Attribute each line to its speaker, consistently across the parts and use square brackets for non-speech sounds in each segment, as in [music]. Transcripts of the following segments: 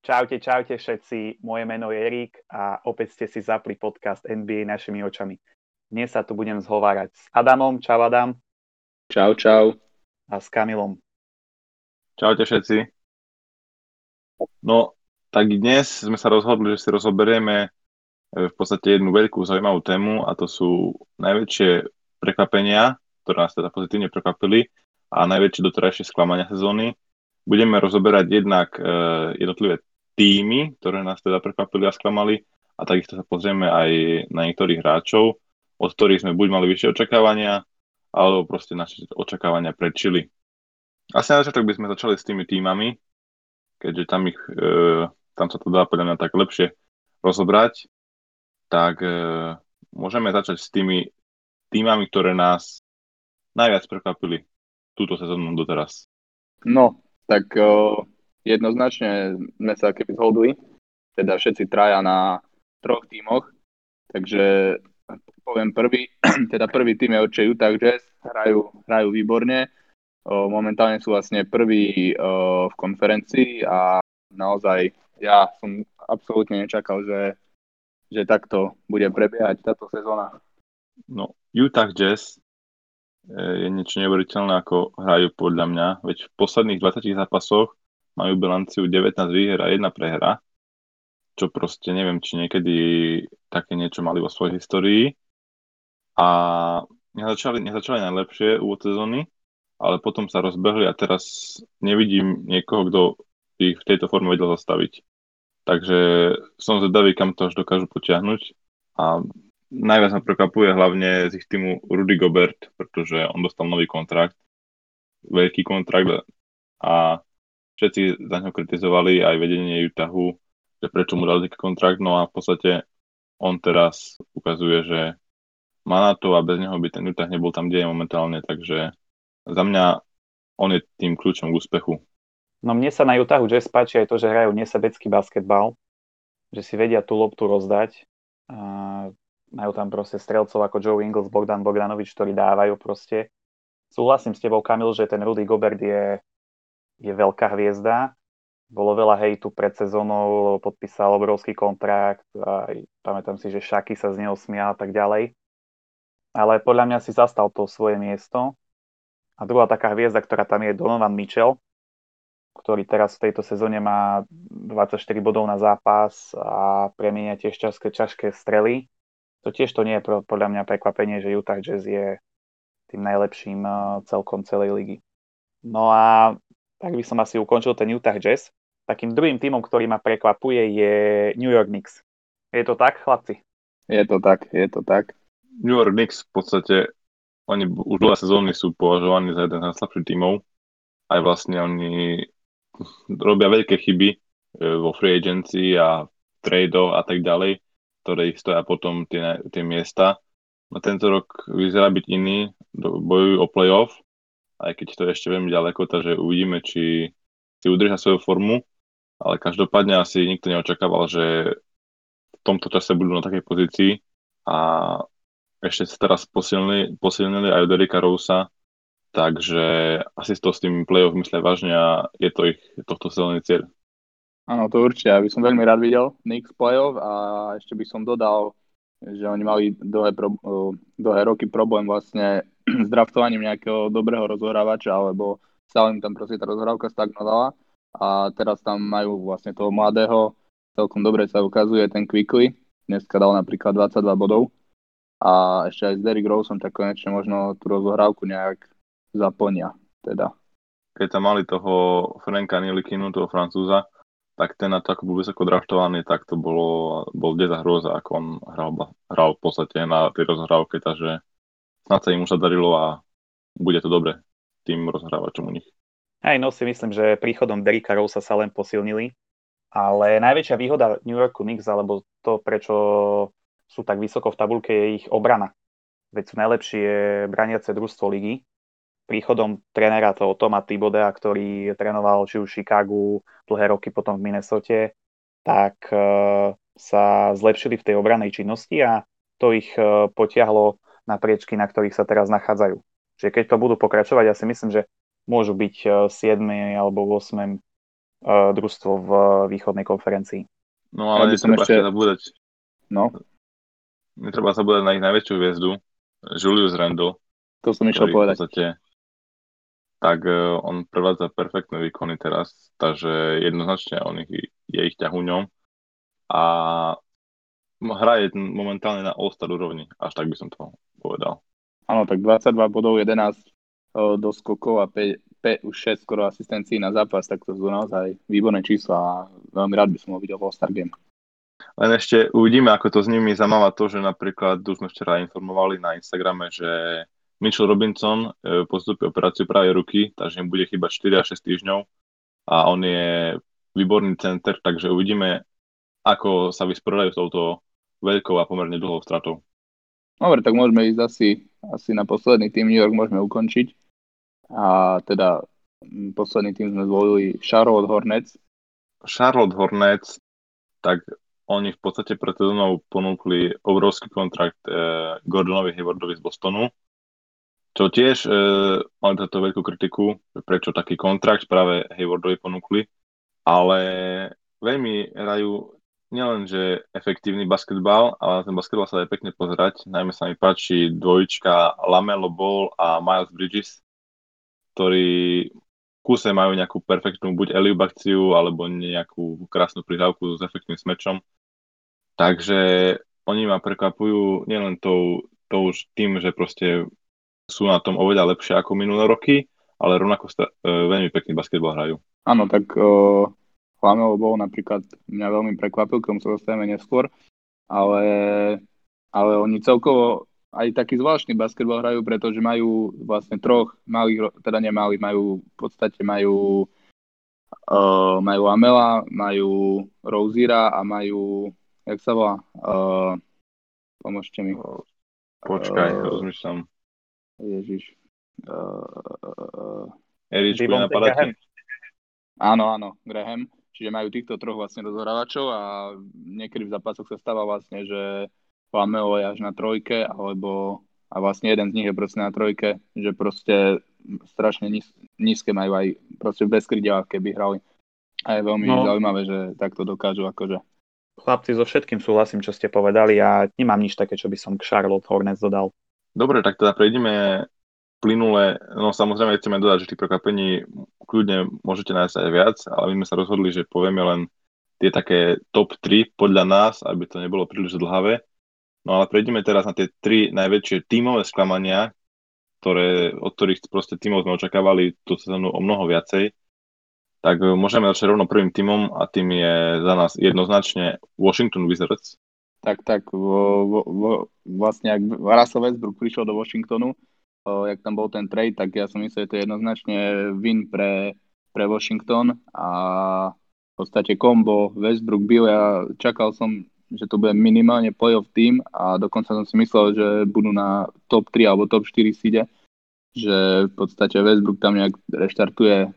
Speaker 1: Čaute, čaute všetci, moje meno je Erik a opäť ste si zapli podcast NBA našimi očami. Dnes sa tu budem zhovárať s Adamom, čau Adam.
Speaker 2: Čau, čau.
Speaker 1: A s Kamilom.
Speaker 3: Čaute všetci. No, tak dnes sme sa rozhodli, že si rozoberieme e, v podstate jednu veľkú zaujímavú tému a to sú najväčšie prekvapenia, ktoré nás teda pozitívne prekvapili a najväčšie doterajšie sklamania sezóny. Budeme rozoberať jednak e, jednotlivé týmy, ktoré nás teda prekvapili a sklamali a takisto sa pozrieme aj na niektorých hráčov, od ktorých sme buď mali vyššie očakávania, alebo proste naše očakávania prečili. Asi na začiatok by sme začali s tými týmami, keďže tam, ich, e, tam sa to dá podľa mňa tak lepšie rozobrať, tak e, môžeme začať s tými týmami, ktoré nás najviac prekvapili túto sezónu doteraz.
Speaker 2: No, tak uh, jednoznačne sme sa keby zhodli, teda všetci traja na troch tímoch, takže poviem prvý, [clears throat] teda prvý tým je určite Utah Jazz, hrajú, hrajú výborne, momentálne sú vlastne prví v konferencii a naozaj ja som absolútne nečakal, že, že takto bude prebiehať táto sezóna.
Speaker 3: No, Utah Jazz e, je niečo neuveriteľné, ako hrajú podľa mňa, veď v posledných 20 zápasoch majú bilanciu 19 výher a 1 prehra, čo proste neviem, či niekedy také niečo mali vo svojej histórii. A nezačali, nezačali najlepšie úvod sezóny, ale potom sa rozbehli a teraz nevidím niekoho, kto ich v tejto forme vedel zastaviť. Takže som zvedavý, kam to až dokážu potiahnuť a najviac ma prekvapuje hlavne z ich týmu Rudy Gobert, pretože on dostal nový kontrakt, veľký kontrakt a všetci za ňo kritizovali aj vedenie Utahu, že prečo mu dali taký kontrakt, no a v podstate on teraz ukazuje, že má na to a bez neho by ten Utah nebol tam, kde je momentálne, takže za mňa on je tým kľúčom k úspechu.
Speaker 1: No mne sa na Utahu Jazz páči aj to, že hrajú nesebecký basketbal, že si vedia tú loptu rozdať. A majú tam proste strelcov ako Joe Ingles, Bogdan Bogdanovič, ktorí dávajú proste. Súhlasím s tebou, Kamil, že ten Rudy Gobert je je veľká hviezda. Bolo veľa hejtu pred sezónou, podpísal obrovský kontrakt a pamätám si, že Šaky sa z neho smial a tak ďalej. Ale podľa mňa si zastal to svoje miesto. A druhá taká hviezda, ktorá tam je Donovan Mitchell, ktorý teraz v tejto sezóne má 24 bodov na zápas a premienia tiež ťažké, ťažké strely. To tiež to nie je podľa mňa prekvapenie, že Utah Jazz je tým najlepším eh, celkom celej ligy. No a tak by som asi ukončil ten Utah Jazz. Takým druhým týmom, ktorý ma prekvapuje, je New York Knicks. Je to tak, chlapci?
Speaker 2: Je to tak, je to tak.
Speaker 3: New York Knicks v podstate, oni už dlhé sezóny sú považovaní za jeden z najslabších tímov. Aj vlastne oni robia veľké chyby e, vo free agency a tradeov a tak ďalej, ktoré ich stoja potom tie, tie miesta. No tento rok vyzerá byť iný, bojujú o playoff aj keď to je ešte veľmi ďaleko, takže uvidíme, či si udržia svoju formu, ale každopádne asi nikto neočakával, že v tomto čase budú na takej pozícii a ešte sa teraz posilnili, posilnili aj od Erika Rousa, takže asi to s tým play-off myslia vážne a je to ich tohto silný cieľ.
Speaker 2: Áno, to určite. Ja by som veľmi rád videl Knicks play-off a ešte by som dodal, že oni mali dlhé, pro, dlhé roky problém vlastne [clears throat] s draftovaním nejakého dobrého rozhrávača, alebo stále im tam proste tá rozhrávka stagnovala. A teraz tam majú vlastne toho mladého, celkom dobre sa ukazuje ten Quickly, dneska dal napríklad 22 bodov. A ešte aj s Derrick Roseom tak konečne možno tú rozohrávku nejak zaplnia teda.
Speaker 3: Keď tam mali toho Franka Nilikinu, toho francúza, tak ten na to, ako bol vysoko draftovaný, tak to bolo, bol deda hrôza, ako on hral, hral v podstate na tej rozhrávke, takže snad sa im už zadarilo a bude to dobre tým rozhrávačom u nich.
Speaker 1: Hej, no si myslím, že príchodom Derricka Rose sa len posilnili, ale najväčšia výhoda New Yorku Knicks, alebo to, prečo sú tak vysoko v tabulke, je ich obrana. Veď sú najlepšie braniace družstvo ligy, príchodom trénera toho Toma Tibodea, ktorý trénoval či už Chicagu dlhé roky potom v Minnesote, tak e, sa zlepšili v tej obranej činnosti a to ich e, potiahlo na priečky, na ktorých sa teraz nachádzajú. Čiže keď to budú pokračovať, ja si myslím, že môžu byť 7. E, alebo 8. uh, družstvo v východnej konferencii.
Speaker 3: No ale
Speaker 2: Ja by som
Speaker 3: netreba
Speaker 2: ešte-
Speaker 3: zabúdať,
Speaker 2: No,
Speaker 3: netreba zabúdať na ich najväčšiu hviezdu, Julius Randle,
Speaker 2: to som išiel
Speaker 3: v
Speaker 2: povedať.
Speaker 3: podstate tak on prevádza perfektné výkony teraz, takže jednoznačne on ich, je ich ťahuňom a hraje momentálne na All-Star úrovni, až tak by som to povedal.
Speaker 2: Áno, tak 22 bodov, 11 o, do skokov a 5, 5, už 6 skoro asistencií na zápas, tak to sú naozaj výborné čísla a veľmi rád by som ho videl v All-Star Game.
Speaker 3: Len ešte uvidíme, ako to s nimi zamáva to, že napríklad už sme včera informovali na Instagrame, že Mitchell Robinson e, postupí operáciu pravej ruky, takže im bude chýbať 4 až 6 týždňov a on je výborný center, takže uvidíme, ako sa vysporiadajú s touto veľkou a pomerne dlhou stratou.
Speaker 2: Dobre, tak môžeme ísť asi, asi na posledný tým New York môžeme ukončiť. A teda posledný tým sme zvolili Charlotte Hornets.
Speaker 3: Charlotte Hornets, tak oni v podstate pred sezónou ponúkli obrovský kontrakt e, Gordonovi Haywardovi z Bostonu, čo tiež e, mali táto veľkú kritiku, prečo taký kontrakt práve Haywardovi ponúkli, ale veľmi hrajú nielen, že efektívny basketbal, ale ten basketbal sa dá pekne pozerať. Najmä sa mi páči dvojička Lamelo Ball a Miles Bridges, ktorí v kúse majú nejakú perfektnú buď eliub akciu, alebo nejakú krásnu prihrávku s efektným smečom. Takže oni ma prekvapujú nielen tou, tou tým, že proste sú na tom oveľa lepšie ako minulé roky, ale rovnako sta- e, veľmi pekný basketbal hrajú.
Speaker 2: Áno, tak uh, Lamelo bol napríklad mňa veľmi prekvapil, k tomu sa dostaneme neskôr, ale, ale oni celkovo aj taký zvláštny basketbal hrajú, pretože majú vlastne troch malých, teda nemalých, majú v podstate majú uh, majú Amela, majú Rozira a majú, jak sa volá, uh, pomôžte mi,
Speaker 3: Počkaj,
Speaker 2: Eh,
Speaker 3: rozmýšľam.
Speaker 2: Ježiš. Uh,
Speaker 3: Eričku napadáte?
Speaker 1: Graham.
Speaker 2: Áno, áno, Graham. Čiže majú týchto troch vlastne rozohrávačov a niekedy v zápasoch sa stáva vlastne, že Lamelo je až na trojke, alebo a vlastne jeden z nich je proste na trojke, že proste strašne níz, nízke majú aj proste bez krydia, keby hrali. A je veľmi
Speaker 1: No.
Speaker 2: zaujímavé, že takto dokážu akože.
Speaker 1: Chlapci, so všetkým súhlasím, čo ste povedali. Ja nemám nič také, čo by som k Charlotte Hornets dodal.
Speaker 3: Dobre, tak teda prejdeme plynule. No samozrejme chceme dodať, že tých prekvapení kľudne môžete nájsť aj viac, ale my sme sa rozhodli, že povieme len tie také top 3 podľa nás, aby to nebolo príliš dlhavé. No ale prejdeme teraz na tie tri najväčšie tímové sklamania, ktoré, od ktorých proste tímov sme očakávali tú sezónu o mnoho viacej. Tak môžeme začať rovno prvým tímom a tým je za nás jednoznačne Washington Wizards.
Speaker 2: Tak, tak, vo, vo, vo, vlastne ak Russell Westbrook prišiel do Washingtonu, jak tam bol ten trade, tak ja som myslel, že to je jednoznačne win pre, pre Washington a v podstate kombo Westbrook Bill, ja čakal som, že to bude minimálne playoff tým a dokonca som si myslel, že budú na top 3 alebo top 4 síde, že v podstate Westbrook tam nejak reštartuje,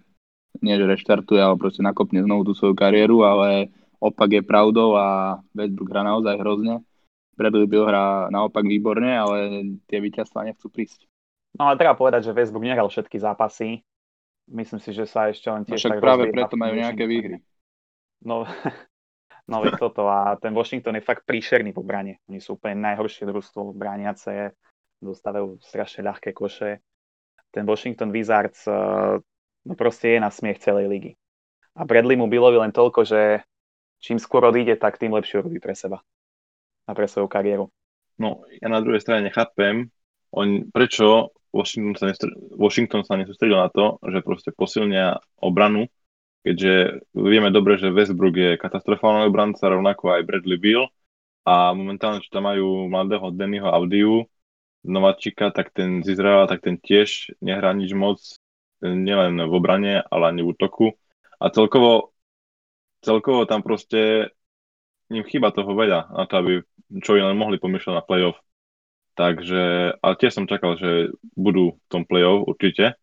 Speaker 2: nie že reštartuje, ale proste nakopne znovu tú svoju kariéru, ale opak je pravdou a Westbrook hrá naozaj hrozne. Bradley Bill hrá naopak výborne, ale tie víťazstvá nechcú prísť.
Speaker 1: No ale treba povedať, že Westbrook nehral všetky zápasy. Myslím si, že sa ešte len
Speaker 2: No
Speaker 1: tiež
Speaker 2: však
Speaker 1: tak
Speaker 2: práve preto
Speaker 1: v
Speaker 2: majú nejaké výhry.
Speaker 1: No, [laughs] no veď toto a ten Washington je fakt príšerný po brane. Oni sú úplne najhoršie družstvo brániace, dostávajú strašne ľahké koše. Ten Washington Wizards eh, no proste je na smiech celej ligy. A Bradley mu Billovi len toľko, že čím skôr odíde, tak tým lepšie robí pre seba a pre svoju kariéru.
Speaker 3: No, ja na druhej strane nechápem, on, prečo Washington sa, nestre, Washington sa nesústredil na to, že proste posilnia obranu, keďže vieme dobre, že Westbrook je katastrofálny obranca, rovnako aj Bradley Bill a momentálne, čo tam majú mladého Demiho Audiu Nováčika, tak ten z Izraela, tak ten tiež nehrá nič moc, nielen v obrane, ale ani v útoku. A celkovo, celkovo tam proste im chýba toho veľa na to, aby čo len mohli pomýšľať na playoff. Takže, ale tiež som čakal, že budú v tom playoff určite.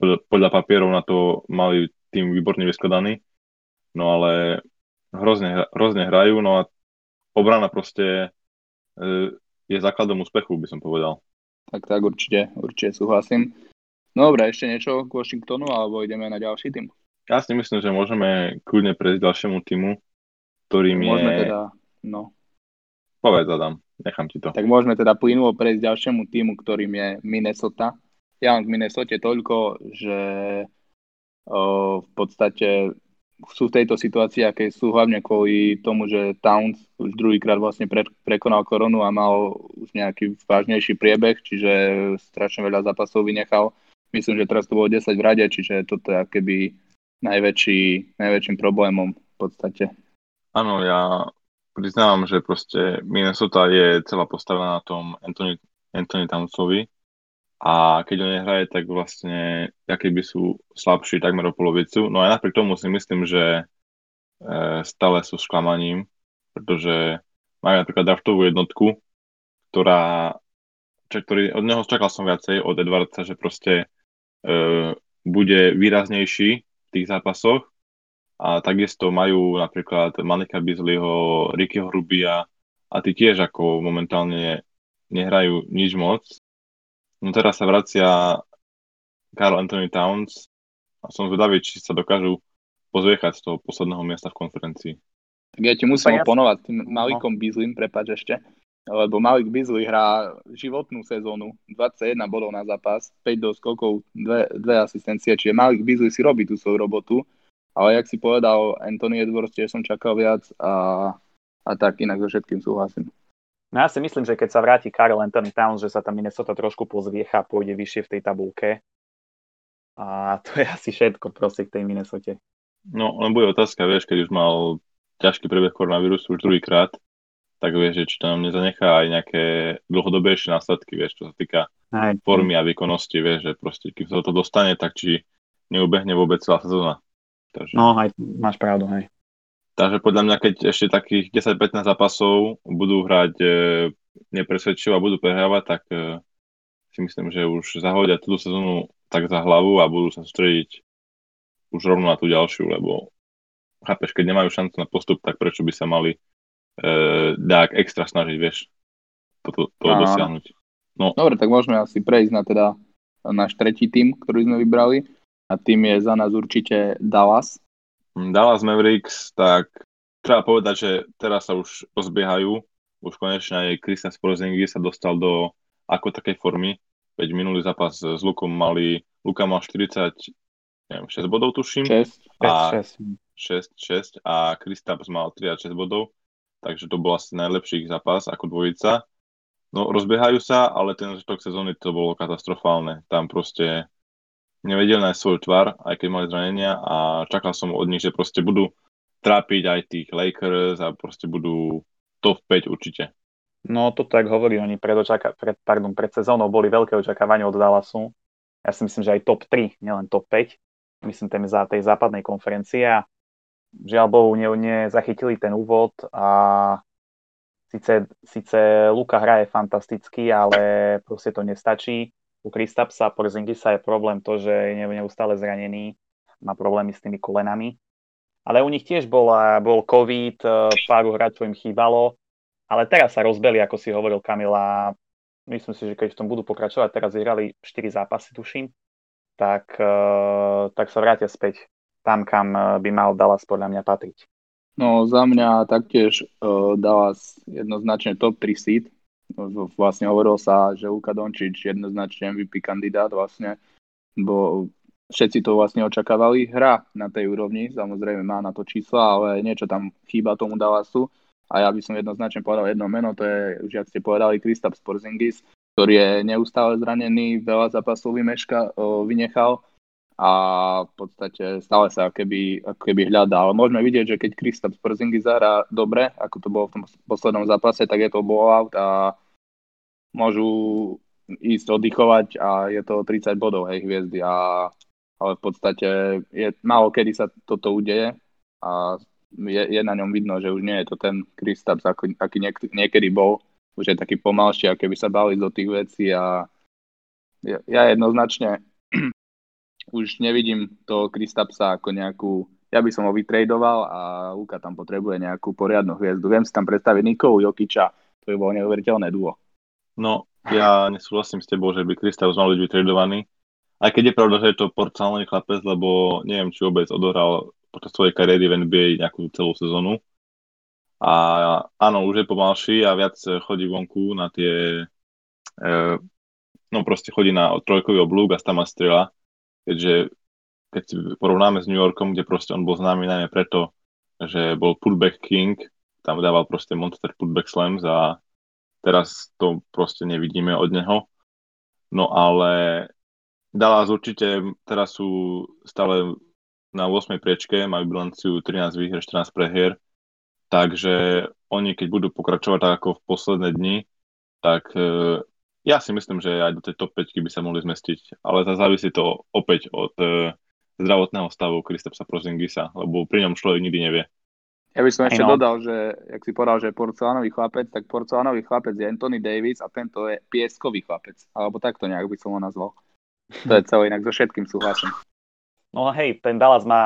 Speaker 3: Podľa, podľa papierov na to mali tým výborne vyskladaný. No ale hrozne, hrozne hrajú, no a obrana proste e, je základom úspechu, by som povedal.
Speaker 2: Tak, tak, určite, určite súhlasím. No dobre, ešte niečo k Washingtonu, alebo ideme na ďalší tým?
Speaker 3: Ja si myslím, že môžeme kľudne prejsť ďalšiemu týmu, ktorým
Speaker 2: Môžeme
Speaker 3: je...
Speaker 2: teda, no,
Speaker 3: Povedz, Adam, nechám ti to.
Speaker 2: tak môžeme teda plynulo prejsť ďalšiemu týmu, ktorým je Minnesota. Ja mám k Minnesota toľko, že o, v podstate sú v tejto situácii, aké sú hlavne kvôli tomu, že Towns už druhýkrát vlastne pre, prekonal koronu a mal už nejaký vážnejší priebeh, čiže strašne veľa zápasov vynechal. Myslím, že teraz to bolo 10 v rade, čiže toto je keby najväčší, najväčším problémom v podstate.
Speaker 3: Áno, ja priznávam, že proste Minnesota je celá postavená na tom Anthony, Anthony Townsovi a keď on nehraje, tak vlastne aké by sú slabší takmer o polovicu. No aj napriek tomu si myslím, že e, stále sú sklamaním, pretože majú napríklad draftovú jednotku, ktorá, čo, ktorý, od neho čakal som viacej, od Edwardsa, že proste e, bude výraznejší v tých zápasoch a takisto majú napríklad Manika Bizliho, Rickyho Rubia a tí tiež ako momentálne nehrajú nič moc. No teraz sa vracia Carl Anthony Towns a som zvedavý, či sa dokážu pozviechať z toho posledného miesta v konferencii.
Speaker 2: Tak ja ti musím oponovať tým Malikom Bizlim, prepáč ešte, lebo Malik Bizli hrá životnú sezónu, 21 bodov na zápas, 5 doskokov, 2, 2 asistencie, čiže Malik Bizli si robí tú svoju robotu, ale jak si povedal, Anthony Edwards tiež som čakal viac a, a tak inak so všetkým súhlasím.
Speaker 1: No ja si myslím, že keď sa vráti Karl Anthony Towns, že sa tam Minnesota trošku pozviecha a pôjde vyššie v tej tabulke. A to je asi všetko proste k tej Minnesote.
Speaker 3: No, len bude otázka, vieš, keď už mal ťažký prebeh koronavírusu už druhýkrát, tak vieš, že či to nám nezanechá aj nejaké dlhodobejšie následky, vieš, čo sa týka
Speaker 1: Hej.
Speaker 3: formy a výkonnosti, vieš, že proste, keď sa to dostane, tak či neubehne vôbec celá sezóna. Takže,
Speaker 1: No, aj máš pravdu, hej.
Speaker 3: takže podľa mňa, keď ešte takých 10-15 zápasov budú hrať e, nepresvedčivo a budú prehrávať, tak e, si myslím, že už zahodia túto sezónu tak za hlavu a budú sa sústrediť už rovno na tú ďalšiu, lebo chápeš, keď nemajú šancu na postup, tak prečo by sa mali e, dák extra snažiť, vieš, toto to
Speaker 2: Áno.
Speaker 3: dosiahnuť.
Speaker 2: Dobre, tak môžeme asi prejsť na teda náš tretí tým, ktorý sme vybrali. A tým je za nás určite Dallas.
Speaker 3: Dallas Mavericks, tak treba povedať, že teraz sa už rozbiehajú. Už konečne aj Christian Porzingis sa dostal do ako takej formy. Veď minulý zápas s Lukom mali, Luka mal 40, neviem, 6 bodov tuším.
Speaker 2: 6.
Speaker 3: A 6, 6
Speaker 1: 6.
Speaker 3: a Kristaps mal 36 bodov, takže to bol asi najlepší ich zápas ako dvojica. No rozbiehajú sa, ale ten začiatok sezóny to bolo katastrofálne. Tam proste nevedeli nájsť svoj tvar, aj keď mali zranenia a čakal som od nich, že proste budú trápiť aj tých Lakers a proste budú top 5 určite.
Speaker 1: No to tak hovorí, oni pred, očaka- pred, pardon, pred sezónou boli veľké očakávania od Dallasu. Ja si myslím, že aj top 3, nielen top 5. Myslím tým za tej západnej konferencie a žiaľ Bohu ne, nezachytili ten úvod a síce, síce Luka hraje fantasticky, ale proste to nestačí. U Kristapsa Porzingisa je problém to, že je neustále zranený, má problémy s tými kolenami. Ale u nich tiež bol, bol COVID, pár hráčov im chýbalo, ale teraz sa rozbeli, ako si hovoril Kamila. Myslím si, že keď v tom budú pokračovať, teraz vyhrali 4 zápasy, tuším, tak, tak sa vrátia späť tam, kam by mal Dallas podľa mňa patriť.
Speaker 2: No za mňa taktiež uh, Dallas jednoznačne top 3 seed. Vlastne hovorilo sa, že Luka Dončič jednoznačne MVP kandidát vlastne, bo všetci to vlastne očakávali. Hra na tej úrovni, samozrejme má na to čísla, ale niečo tam chýba tomu Dallasu. A ja by som jednoznačne povedal jedno meno, to je, už ak ste povedali, Kristaps Porzingis, ktorý je neustále zranený, veľa zápasov vymeška, vynechal a v podstate stále sa keby, keby hľadá. Ale môžeme vidieť, že keď Kristaps Porzingis zahrá dobre, ako to bolo v tom poslednom zápase, tak je to blowout a môžu ísť oddychovať a je to 30 bodov, hej, hviezdy. A, ale v podstate je, málo kedy sa toto udeje a je, je na ňom vidno, že už nie je to ten Kristaps, ako, aký niek- niekedy bol. Už je taký pomalší, a keby sa bali do tých vecí a ja, ja jednoznačne [clears throat] už nevidím toho Kristapsa ako nejakú, ja by som ho vytradoval a Luka tam potrebuje nejakú poriadnu hviezdu. Viem si tam predstaviť Nikolu Jokiča, to by bolo neuveriteľné duo.
Speaker 3: No, ja nesúhlasím s tebou, že by Kristaps mal byť vytradovaný Aj keď je pravda, že je to porcelánny chlapec, lebo neviem, či vôbec odohral počas svojej kariéry v NBA nejakú celú sezónu. A áno, už je pomalší a viac chodí vonku na tie, e, no proste chodí na trojkový oblúk a tam strieľa, keďže keď si porovnáme s New Yorkom, kde proste on bol známy najmä preto, že bol putback king, tam dával proste monster putback slams a teraz to proste nevidíme od neho. No ale Dallas určite teraz sú stále na 8. priečke, majú bilanciu 13 výher, 14 prehier, takže oni keď budú pokračovať tak ako v posledné dni, tak e, ja si myslím, že aj do tej top 5 by sa mohli zmestiť, ale to závisí to opäť od e, zdravotného stavu Kristapsa Prozingisa, lebo pri ňom človek nikdy nevie.
Speaker 2: Ja by som ešte no. dodal, že, jak si povedal, že je porcelánový chlapec, tak porcelánový chlapec je Anthony Davis a tento je pieskový chlapec. Alebo takto nejak by som ho nazval. To je celé, inak so všetkým súhlasím.
Speaker 1: No hej, ten Dallas má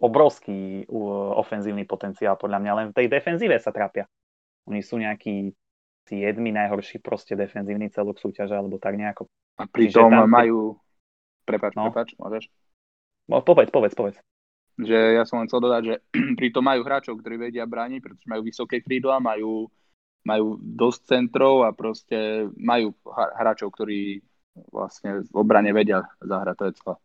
Speaker 1: obrovský ofenzívny potenciál podľa mňa, len v tej defenzíve sa trápia. Oni sú nejakí siedmi najhorší proste defenzívny celok súťaže, alebo tak nejako.
Speaker 2: A pritom tam... majú... Prepač, no. prepač, môžeš?
Speaker 1: No, povedz, povedz, povedz.
Speaker 2: Že ja som len chcel dodať, že [clears throat] pritom majú hráčov, ktorí vedia brániť, pretože majú vysoké krídla, majú, majú dosť centrov a proste majú hráčov, ktorí vlastne v obrane vedia zahrať, to je celé.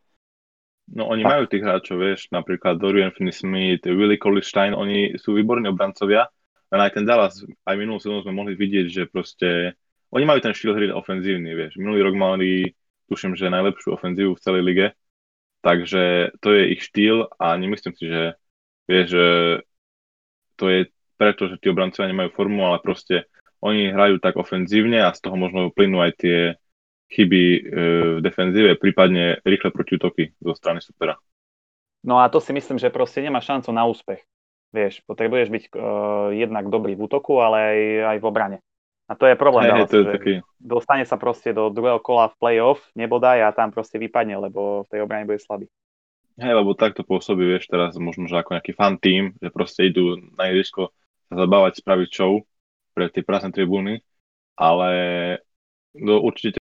Speaker 3: No oni majú tých hráčov, vieš, napríklad Dorian Finney-Smith, Willie Colley-Stein, oni sú výborní obrancovia, len aj ten Dallas, aj minulú sezónu sme mohli vidieť, že proste, oni majú ten štýl hry ofenzívny, vieš, minulý rok mali, tuším, že najlepšiu ofenzívu v celej lige, takže to je ich štýl a nemyslím si, že vieš, že to je preto, že tí obrancovia nemajú formu, ale proste oni hrajú tak ofenzívne a z toho možno plynú aj tie chyby e, v defenzíve, prípadne rýchle protiútoky zo strany supera.
Speaker 1: No a to si myslím, že proste nemá šancu na úspech. Vieš, potrebuješ byť uh, jednak dobrý v útoku, ale aj, aj v obrane. A to je problém. Hey, Dallas, to je taký... Dostane sa proste do druhého kola v playoff, nebodaj a tam proste vypadne, lebo v tej obrane bude slabý.
Speaker 3: Hej, lebo takto pôsobí, vieš, teraz možno, že ako nejaký fan tým, že proste idú na ihrisko sa zabávať, spraviť show pre tie prázdne tribúny, ale no, určite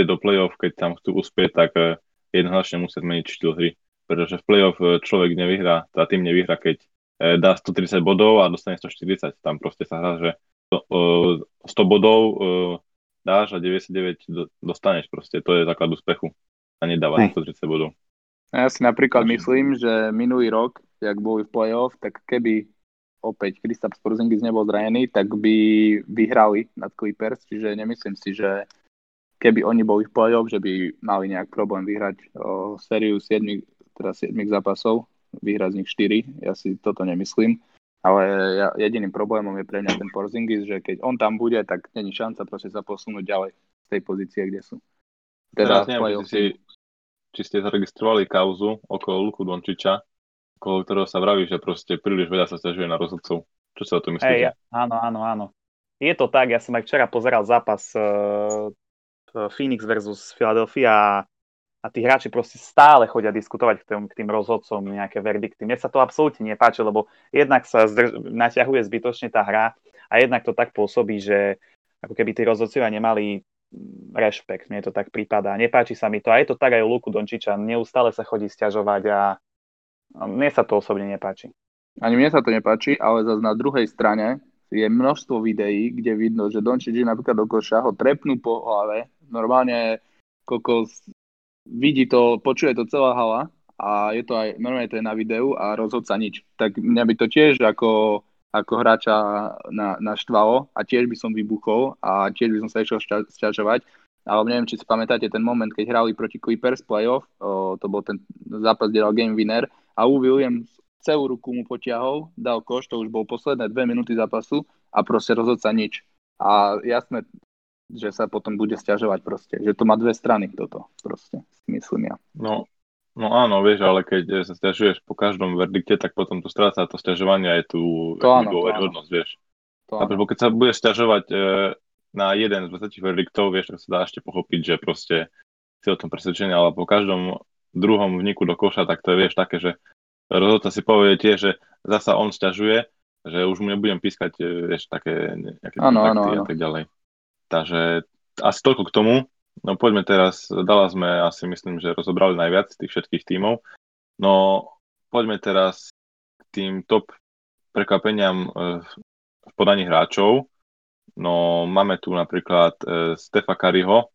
Speaker 3: do play-off, keď tam chcú uspieť, tak eh, jednoznačne musia zmeniť štýl hry. Pretože v play-off eh, človek nevyhrá, tá tým nevyhrá, keď eh, dá 130 bodov a dostane 140. Tam proste sa hrá, že 100 bodov dáš a 99 dostaneš. Proste to je základ úspechu. A nedávať 130 bodov.
Speaker 2: Ja si napríklad myslím, že minulý rok, jak boli v play-off, tak keby opäť Kristaps Porzingis nebol zranený, tak by vyhrali nad Clippers, čiže nemyslím si, že keby oni boli v play-off, že by mali nejak problém vyhrať o, sériu 7, teda 7 zápasov, vyhrať z nich 4, ja si toto nemyslím. Ale ja, jediným problémom je pre mňa ten Porzingis, že keď on tam bude, tak není šanca proste sa posunúť ďalej z tej pozície, kde sú.
Speaker 3: Teda Teraz neviem, či, si, či ste zaregistrovali kauzu okolo Luku Dončiča, okolo ktorého sa vraví, že proste príliš veľa sa stiažuje na rozhodcov. Čo sa o tom myslíte?
Speaker 1: Hey, áno, áno, áno. Je to tak, ja som aj včera pozeral zápas uh, Phoenix versus Philadelphia a tí hráči proste stále chodia diskutovať k tým, k tým rozhodcom nejaké verdikty. Mne sa to absolútne nepáči, lebo jednak sa zdrž- naťahuje zbytočne tá hra a jednak to tak pôsobí, že ako keby tí rozhodcovia nemali mm, rešpekt, mne to tak prípada. Nepáči sa mi to. A je to tak aj u Luku Dončiča. Neustále sa chodí stiažovať a mne sa to osobne nepáči.
Speaker 2: Ani mne sa to nepáči, ale zase na druhej strane je množstvo videí, kde vidno, že Dončič napríklad do koša, ho trepnú po hlave, normálne kokos vidí to, počuje to celá hala a je to aj, normálne to je na videu a rozhodca nič. Tak mňa by to tiež ako, ako hráča na, naštvalo a tiež by som vybuchol a tiež by som sa išiel sťažovať. Ale neviem, či si pamätáte ten moment, keď hrali proti Clippers playoff, o, to bol ten zápas, kde dal game winner a U. Williams celú ruku mu potiahol, dal koš, to už bol posledné dve minúty zápasu a proste rozhodca nič. A jasné, že sa potom bude stiažovať proste, že to má dve strany toto proste, myslím ja.
Speaker 3: No, no áno, vieš, ale keď sa stiažuješ po každom verdikte, tak potom to stráca to stiažovanie aj tú
Speaker 2: dôveryhodnosť,
Speaker 3: vieš. To áno. keď sa budeš stiažovať e, na jeden z 20 verdiktov, vieš, tak sa dá ešte pochopiť, že proste si o tom presvedčený, ale po každom druhom vniku do koša, tak to je, vieš, také, že rozhodca si povie tiež, že zasa on sťažuje, že už mu nebudem pískať e, vieš, také nejaké ano, ano, ano. a tak ďalej. Takže asi toľko k tomu. No poďme teraz, Dallas sme asi myslím, že rozobrali najviac tých všetkých tímov. No poďme teraz k tým top prekvapeniam e, v podaní hráčov. No máme tu napríklad e, Stefa Kariho,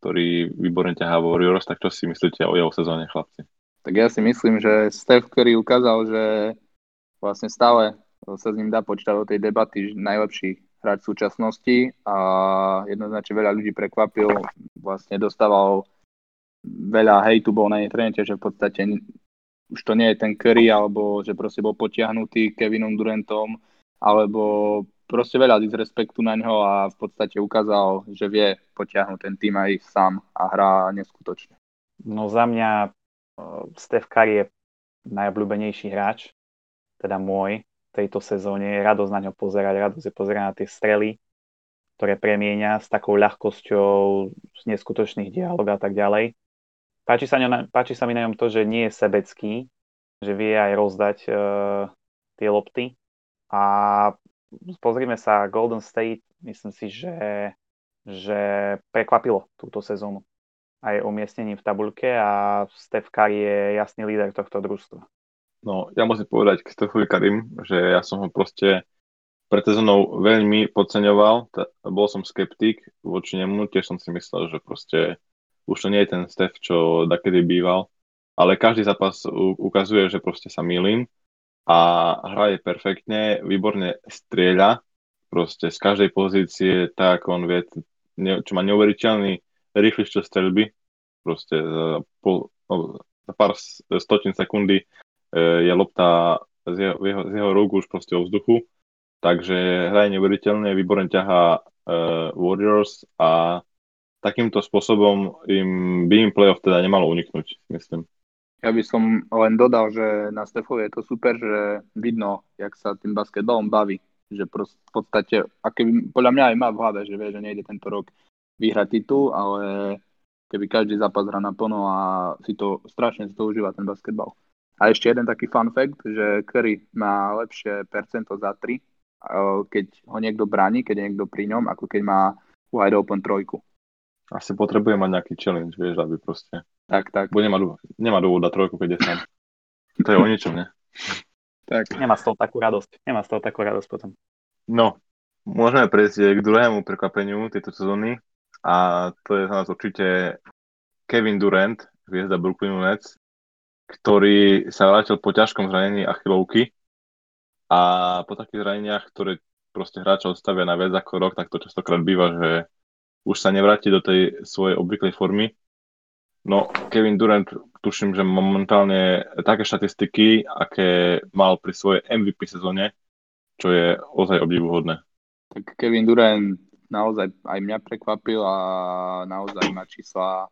Speaker 3: ktorý výborne ťahá Warriors, tak čo si myslíte o jeho sezóne, chlapci?
Speaker 2: Tak ja si myslím, že Steph Curry ukázal, že vlastne stále sa s ním dá počítať do tej debaty, že hráč v súčasnosti a jednoznačne veľa ľudí prekvapil, vlastne dostával veľa hejtu bol na internete, že v podstate už to nie je ten Curry, alebo že proste bol potiahnutý Kevinom Durantom, alebo proste veľa disrespektu na ňo a v podstate ukázal, že vie potiahnuť ten tým aj sám a hrá neskutočne.
Speaker 1: No za mňa Steph Curry je najobľúbenejší hráč, teda môj, tejto sezóne. Radosť na ňo pozerať, radosť je pozerať na tie strely, ktoré premieňa s takou ľahkosťou, z neskutočných dialog a tak ďalej. Páči sa, ňo, páči sa mi na ňom to, že nie je sebecký, že vie aj rozdať uh, tie lopty. A pozrime sa, Golden State, myslím si, že, že prekvapilo túto sezónu aj umiestnením v tabuľke a Steph Curry je jasný líder tohto družstva.
Speaker 3: No, ja musím povedať k Stefovi Karim, že ja som ho proste pred sezónou veľmi podceňoval, t- bol som skeptik voči nemu, tiež som si myslel, že proste už to nie je ten Stef, čo dakedy býval, ale každý zápas u- ukazuje, že proste sa milím a hraje perfektne, výborne strieľa, proste z každej pozície, tak on vie, ne, čo má neuveriteľný rýchlejšie streľby, proste za, pol, no, za pár stotín sekundy je lopta z jeho, z jeho rúk už proste o vzduchu, takže hraje neuveriteľne, výborne ťahá uh, Warriors a takýmto spôsobom im by im playoff teda nemalo uniknúť, myslím.
Speaker 2: Ja by som len dodal, že na Stefovi je to super, že vidno, jak sa tým basketbalom baví. Že prost, v podstate, keby, podľa mňa aj má v hlave, že vie, že nejde tento rok vyhrať titul, ale keby každý zápas hrá naplno a si to strašne si to užíva ten basketbal. A ešte jeden taký fun fact, že Curry má lepšie percento za 3, keď ho niekto bráni, keď je niekto pri ňom, ako keď má wide open trojku.
Speaker 3: Asi potrebuje mať nejaký challenge, vieš, aby proste...
Speaker 2: Tak, tak.
Speaker 3: Bo nemá, nemá dôvod dať trojku, keď je sám. To je o ničom, ne?
Speaker 1: Tak. Nemá z toho takú radosť. Nemá z toho takú radosť potom.
Speaker 3: No, môžeme prejsť k druhému prekvapeniu tejto sezóny a to je za nás určite Kevin Durant, hviezda Brooklynu Nets, ktorý sa vrátil po ťažkom zranení achilovky a po takých zraneniach, ktoré proste hráča odstavia na viac ako rok, tak to častokrát býva, že už sa nevráti do tej svojej obvyklej formy. No, Kevin Durant, tuším, že momentálne také štatistiky, aké mal pri svojej MVP sezóne, čo je ozaj obdivuhodné.
Speaker 2: Tak Kevin Durant naozaj aj mňa prekvapil a naozaj má čísla,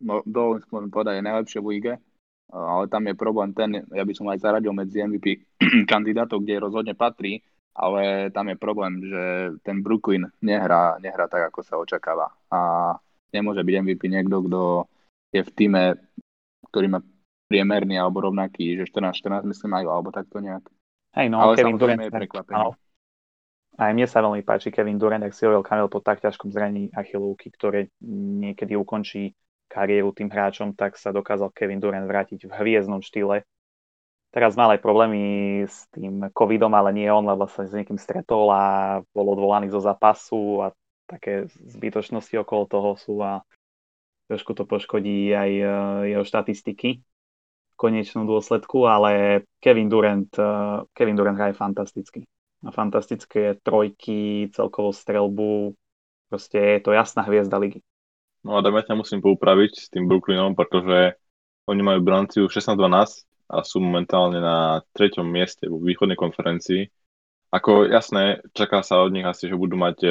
Speaker 2: no, dovolím si povedať, je najlepšie v lige ale tam je problém ten, ja by som aj zaradil medzi MVP [clears throat] kandidátov, kde rozhodne patrí, ale tam je problém, že ten Brooklyn nehrá, nehrá tak, ako sa očakáva. A nemôže byť MVP niekto, kto je v týme, ktorý má priemerný alebo rovnaký, že 14-14 myslím majú, alebo takto nejak.
Speaker 1: Hej, no, ale Kevin Durant je prekvapenie. Aj mne sa veľmi páči Kevin Durant, ak si hovoril Kamil po tak ťažkom zranení achilovky, ktoré niekedy ukončí kariéru tým hráčom, tak sa dokázal Kevin Durant vrátiť v hviezdnom štýle. Teraz mal aj problémy s tým covidom, ale nie on, lebo sa s niekým stretol a bol odvolaný zo zápasu a také zbytočnosti okolo toho sú a trošku to poškodí aj e, jeho štatistiky v konečnom dôsledku, ale Kevin Durant, e, Kevin Durant hraje fantasticky. Má fantastické trojky, celkovú strelbu, proste je to jasná hviezda ligy.
Speaker 3: No a ťa musím poupraviť s tým Brooklynom, pretože oni majú bilanciu 16-12 a sú momentálne na treťom mieste vo východnej konferencii. Ako jasné, čaká sa od nich asi, že budú mať e,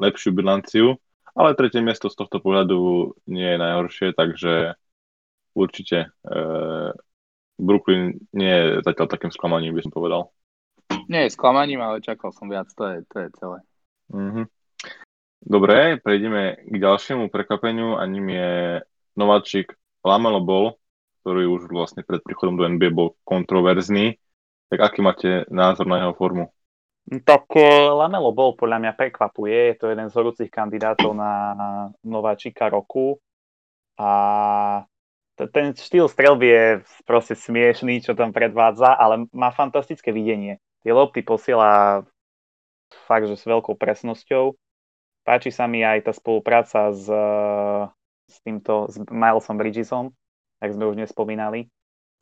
Speaker 3: lepšiu bilanciu, ale tretie miesto z tohto pohľadu nie je najhoršie, takže určite e, Brooklyn nie je zatiaľ takým sklamaním, by som povedal.
Speaker 2: Nie je sklamaním, ale čakal som viac, to je, to je celé.
Speaker 3: Mm-hmm. Dobre, prejdeme k ďalšiemu prekvapeniu a ním je nováčik Lamelo Ball, ktorý už vlastne pred príchodom do NBA bol kontroverzný. Tak aký máte názor na jeho formu?
Speaker 1: Tak eh, Lamelo bol podľa mňa prekvapuje, je to jeden z horúcich kandidátov na nováčika roku a ten štýl strelby je proste smiešný, čo tam predvádza, ale má fantastické videnie. Tie lopty posiela fakt, že s veľkou presnosťou. Páči sa mi aj tá spolupráca s, s týmto, s Milesom Bridgesom, ak sme už nespomínali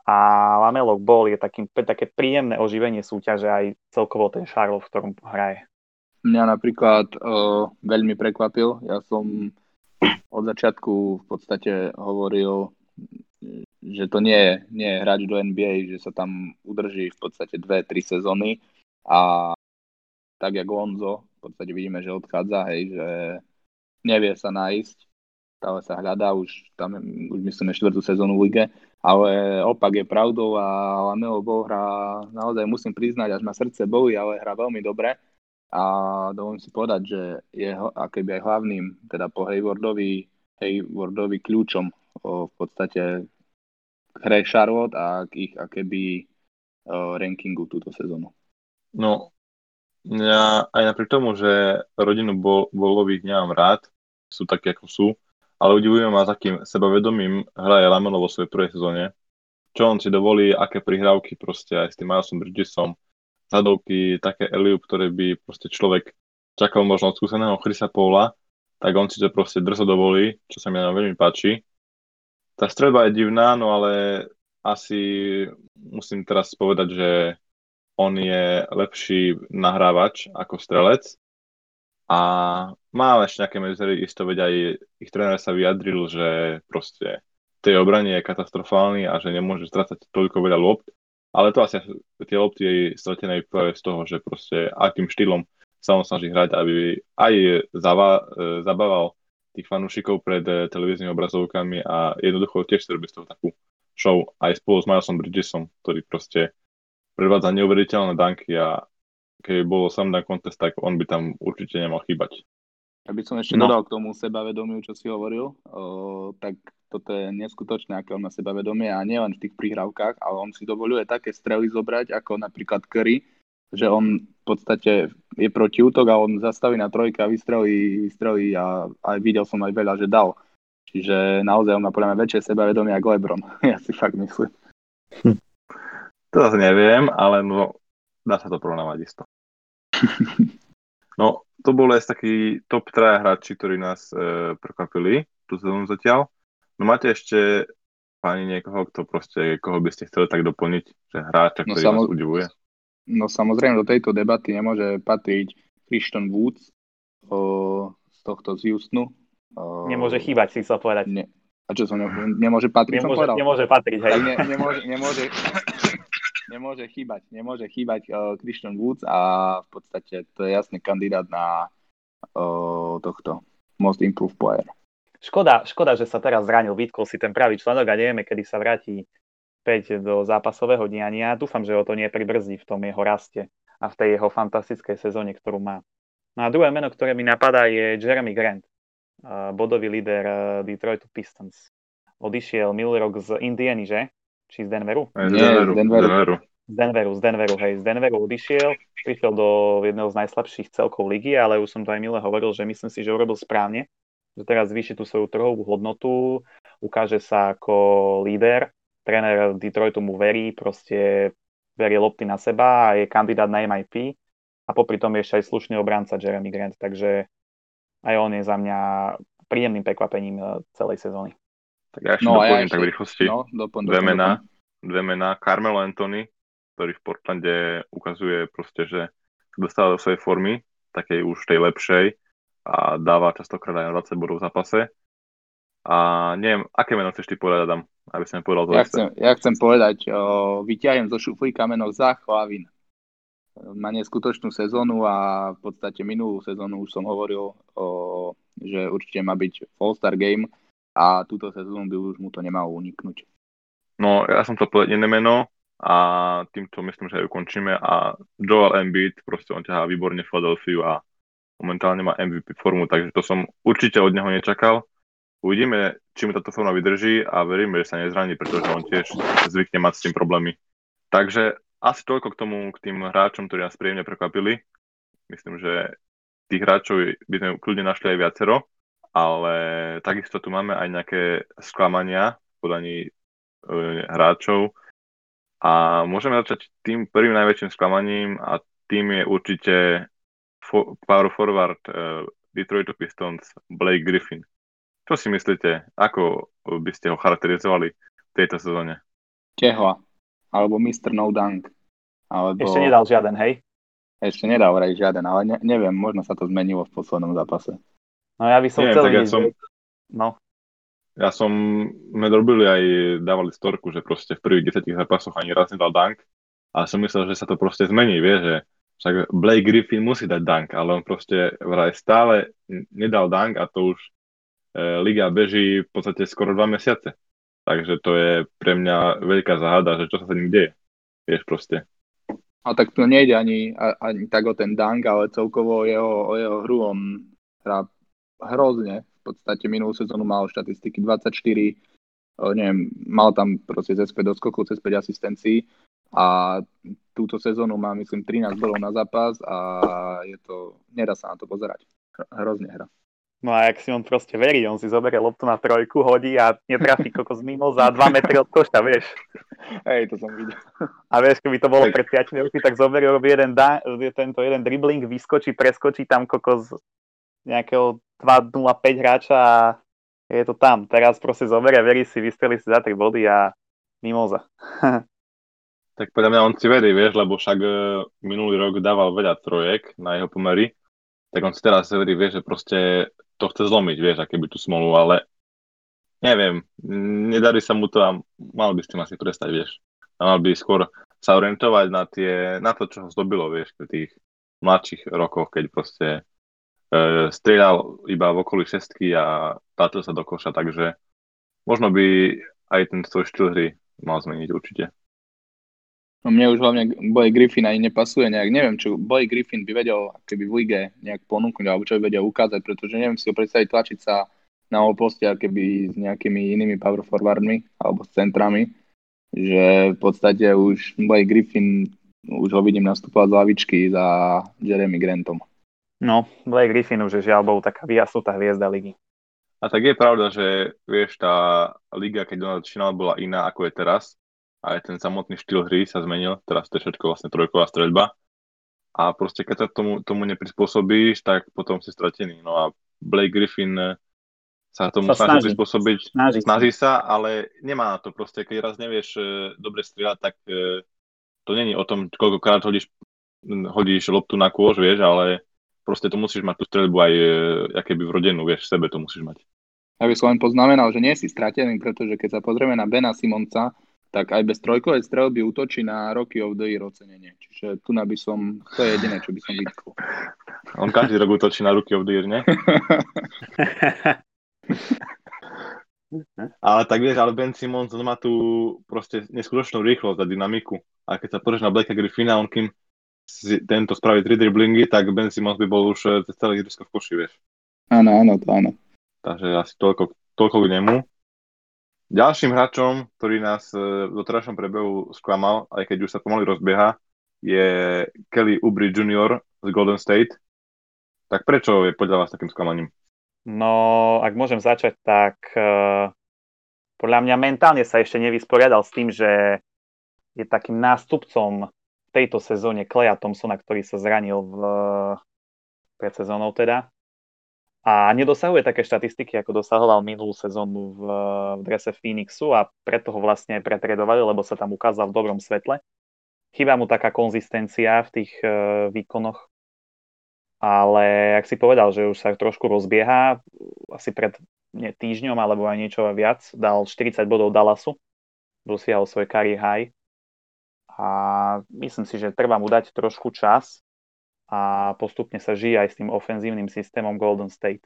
Speaker 1: a Lamelok bol je takým, také príjemné oživenie súťaže aj celkovo ten Charlotte, v ktorom hraje.
Speaker 2: Mňa napríklad uh, veľmi prekvapil. Ja som od začiatku v podstate hovoril, že to nie je, nie je hráč do NBA, že sa tam udrží v podstate dve, tri sezóny a tak jak Lonzo, v podstate vidíme, že odchádza, hej, že nevie sa nájsť, stále sa hľadá, už tam už myslíme štvrtú sezónu v lige, ale opak je pravdou a Lamelo Ball hrá, naozaj musím priznať, až ma srdce bolí, ale hrá veľmi dobre a dovolím si povedať, že je akéby aj hlavným, teda po Haywardovi, Haywardovi kľúčom o, v podstate k hre Charlotte a k ich akéby rankingu túto sezónu.
Speaker 3: No, ja aj napriek tomu, že rodinu bol, Bolových nemám rád, sú také ako sú, ale udivujem ma, s akým sebavedomím hraje Lamelo vo svojej prvej sezóne. Čo on si dovolí, aké prihrávky proste aj s tým Milesom Bridgesom, zadovky, také Eliup, ktoré by proste človek čakal možno od skúseného Chrisa Paula, tak on si to proste drzo dovolí, čo sa mi nám veľmi páči. Tá strelba je divná, no ale asi musím teraz povedať, že on je lepší nahrávač ako strelec a má ešte nejaké medzery, isto veď aj ich tréner sa vyjadril, že proste tej obrane je katastrofálny a že nemôže strácať toľko veľa lopt, ale to asi tie lopty jej stratené práve z toho, že proste akým štýlom sa on snaží hrať, aby aj zava, e, zabával tých fanúšikov pred e, televíznymi obrazovkami a jednoducho tiež si robí z toho takú show aj spolu s Milesom Bridgesom, ktorý proste predvádza neuveriteľné danky a keby bolo slam dunk contest, tak on by tam určite nemal chýbať.
Speaker 2: Ja by som ešte no. dodal k tomu sebavedomiu, čo si hovoril, o, tak toto je neskutočné, aké on má sebavedomie a nielen v tých príhravkách, ale on si dovoluje také strely zobrať, ako napríklad Curry, že on v podstate je proti útok a on zastaví na trojke a vystrelí, vystrelí a aj videl som aj veľa, že dal. Čiže naozaj on má podľa mňa väčšie sebavedomie ako Lebron. [laughs] ja si fakt myslím. Hm.
Speaker 3: To zase neviem, ale no, dá sa to porovnávať isto. [laughs] No, to bol aj taký top 3 hráči, ktorí nás e, prekvapili tú sezónu zatiaľ. No máte ešte pani niekoho, kto proste, koho by ste chceli tak doplniť, že hráča, no ktorý no, samo... vás udivuje?
Speaker 2: No samozrejme, do tejto debaty nemôže patriť Christian Woods o, z tohto z Houstonu.
Speaker 1: O, nemôže chýbať, si chcel povedať.
Speaker 2: Ne. A čo som ne, nemôže patriť,
Speaker 1: nemôže, som povedal? Nemôže patriť, hej.
Speaker 2: Ne, nemôže, nemôže, [laughs] nemôže chýbať, nemôže chýbať uh, Christian Woods a v podstate to je jasný kandidát na uh, tohto Most Improved Player.
Speaker 1: Škoda, škoda, že sa teraz zranil, vytkol si ten pravý členok a nevieme, kedy sa vráti späť do zápasového diania. Dúfam, že ho to nepribrzdí v tom jeho raste a v tej jeho fantastickej sezóne, ktorú má. No a druhé meno, ktoré mi napadá, je Jeremy Grant, uh, bodový líder Detroitu Pistons. Odišiel minulý rok z Indiany, že? Či z Denveru?
Speaker 3: z Denveru. Z Denveru.
Speaker 1: Z Denveru, z Denveru, hej. Z Denveru odišiel, prišiel do jedného z najslabších celkov ligy, ale už som to aj milé hovoril, že myslím si, že urobil správne, že teraz zvýši tú svoju trhovú hodnotu, ukáže sa ako líder, tréner Detroitu mu verí, proste verí lopty na seba a je kandidát na MIP a popri tom je ešte aj slušný obranca Jeremy Grant, takže aj on je za mňa príjemným prekvapením eh, celej sezóny.
Speaker 3: Tak ja ešte no, doplním ja ešte, tak v rýchlosti. No, doplň, dve, mená, dve mená. Carmelo Anthony, ktorý v Portlande ukazuje proste, že dostáva do svojej formy, takej už tej lepšej a dáva častokrát aj 20 bodov v zápase. A neviem, aké meno chceš ty povedať, Adam? Aby som povedal to
Speaker 2: ja chcem, ja chcem povedať, o, vyťahujem zo šuflíka meno Zach Lavin. Má neskutočnú sezónu a v podstate minulú sezónu už som hovoril, o, že určite má byť All-Star Game a túto sezónu by už mu to nemalo uniknúť.
Speaker 3: No, ja som to povedal iné meno a týmto myslím, že aj ukončíme a Joel Embiid, proste on ťahá výborne Philadelphia a momentálne má MVP formu, takže to som určite od neho nečakal. Uvidíme, či mu táto forma vydrží a veríme, že sa nezraní, pretože on tiež zvykne mať s tým problémy. Takže asi toľko k tomu, k tým hráčom, ktorí nás príjemne prekvapili. Myslím, že tých hráčov by sme kľudne našli aj viacero, ale takisto tu máme aj nejaké sklamania v podaní e, hráčov. A môžeme začať tým prvým najväčším sklamaním a tým je určite for, power forward uh, Detroit Pistons Blake Griffin. Čo si myslíte? Ako by ste ho charakterizovali v tejto sezóne?
Speaker 2: Tehla. Alebo Mr. No Dunk.
Speaker 1: Alebo... Ešte nedal žiaden, hej?
Speaker 2: Ešte nedal vraj žiaden, ale ne, neviem, možno sa to zmenilo v poslednom zápase.
Speaker 1: No ja by som neviem, chcel
Speaker 3: ja som... No. Ja som, sme robili aj, dávali storku, že proste v prvých 10 zápasoch ani raz nedal dunk, ale som myslel, že sa to proste zmení, vie, že však Blake Griffin musí dať dunk, ale on proste vraj stále nedal dunk a to už E, liga beží v podstate skoro dva mesiace. Takže to je pre mňa veľká záhada, že čo sa sa ním deje. Vieš proste.
Speaker 2: A tak to nejde ani, ani tak o ten dunk, ale celkovo jeho, o jeho hru. On hrá hrozne. V podstate minulú sezónu mal štatistiky 24, neviem, mal tam proste cez 5 doskokov, cez 5 asistencií a túto sezónu má myslím 13 bolov na zápas a je to, nedá sa na to pozerať. Hrozne hra.
Speaker 1: No a jak si on proste verí, on si zoberie loptu na trojku, hodí a netrafí kokos mimo za 2 metry od košta, vieš.
Speaker 2: Hej, to som videl.
Speaker 1: A vieš, keby to bolo pred 5 roky, tak zoberie, robí jeden, da, tento jeden dribbling, vyskočí, preskočí tam kokos nejakého 2-0-5 hráča a je to tam. Teraz proste zoberie, verí si, vystrelí si za 3 body a mimoza. [laughs]
Speaker 3: tak podľa mňa on si verí, vieš, lebo však e, minulý rok dával veľa trojek na jeho pomery, tak on si teraz verí, vieš, že proste to chce zlomiť, vieš, aké by tú smolu, ale neviem, nedarí sa mu to a mal by s tým asi prestať, vieš. A mal by skôr sa orientovať na, tie, na to, čo ho zdobilo, vieš, v tých mladších rokoch, keď proste strieľal iba v okolí šestky a tátil sa do koša, takže možno by aj ten svoj štýl hry mal zmeniť určite.
Speaker 2: No mne už hlavne Boy Griffin ani nepasuje nejak. Neviem, čo Boy Griffin by vedel keby v lige nejak ponúknuť, alebo čo by vedel ukázať, pretože neviem si ho predstaviť tlačiť sa na oposte, keby s nejakými inými power forwardmi alebo s centrami, že v podstate už Boy Griffin už ho vidím nastupovať z lavičky za Jeremy Grantom.
Speaker 1: No, Blake Griffin už je žiaľ bol taká vyjasnutá hviezda ligy.
Speaker 3: A tak je pravda, že vieš, tá liga, keď ona začínala, bola iná ako je teraz. Aj ten samotný štýl hry sa zmenil, teraz to je všetko vlastne trojková streľba. A proste keď sa tomu, tomu neprispôsobíš, tak potom si stratený. No a Blake Griffin eh, sa tomu sa snaží, snaží. prispôsobiť, snaží, snaží sa, ale nemá na to. Proste, keď raz nevieš eh, dobre strieľať, tak eh, to není o tom, koľkokrát hodíš, hodíš loptu na kôž, vieš, ale proste to musíš mať tú streľbu aj aké by vrodenú, vieš, v sebe to musíš mať.
Speaker 2: Ja by som len poznamenal, že nie si stratený, pretože keď sa pozrieme na Bena Simonca, tak aj bez trojkovej strelby útočí na Rocky of the Year ocenenie. Čiže tu by som, to je jediné, čo by som vytkol.
Speaker 3: On každý rok útočí na Rocky of the Year, nie? [laughs] ale tak vieš, ale Ben Simmons on má tu proste neskutočnú rýchlosť a dynamiku. A keď sa pozrieš na Blakea Griffina, on kým si tento spraví 3 driblingy, tak Ben Simmons by bol už eh, celý ihrisko v koši, vieš.
Speaker 2: Áno, áno, to áno.
Speaker 3: Takže asi toľko, toľko k nemu. Ďalším hráčom, ktorý nás v doterajšom prebehu sklamal, aj keď už sa pomaly rozbieha, je Kelly Ubry Jr. z Golden State. Tak prečo je podľa vás takým sklamaním?
Speaker 1: No, ak môžem začať, tak uh, podľa mňa mentálne sa ešte nevysporiadal s tým, že je takým nástupcom tejto sezóne Kleja Thompsona, ktorý sa zranil v, pred sezónou teda. A nedosahuje také štatistiky, ako dosahoval minulú sezónu v, v drese Phoenixu a preto ho vlastne pretredovali, lebo sa tam ukázal v dobrom svetle. Chýba mu taká konzistencia v tých uh, výkonoch, ale ak si povedal, že už sa trošku rozbieha, asi pred nie, týždňom alebo aj niečo viac, dal 40 bodov Dallasu, dosiahol svoj career high a myslím si, že treba mu dať trošku čas, a postupne sa žije aj s tým ofenzívnym systémom Golden State.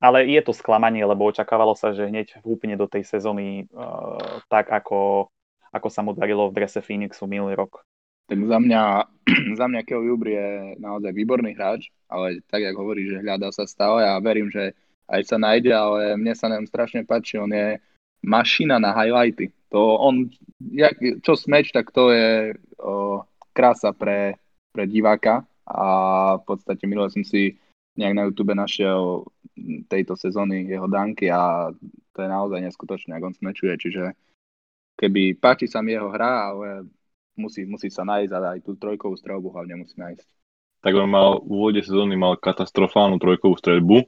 Speaker 1: Ale je to sklamanie, lebo očakávalo sa, že hneď úplne do tej sezóny uh, tak, ako, ako sa mu darilo v drese Phoenixu minulý rok.
Speaker 2: Tak za mňa, [clears throat] za mňa Oubre je naozaj výborný hráč, ale tak, jak hovorí, že hľadá sa stále a verím, že aj sa nájde, ale mne sa nám strašne páči, on je mašina na highlighty. To on, jak, čo smeč, tak to je o, krása pre, pre diváka. A v podstate minule som si nejak na YouTube našiel tejto sezóny jeho danky a to je naozaj neskutočné, ako on smečuje, čiže keby páči sa mi jeho hra, ale musí, musí sa nájsť a aj tú trojkovú strelbu hlavne musí nájsť.
Speaker 3: Tak on mal v úvode sezóny mal katastrofálnu trojkovú streľbu,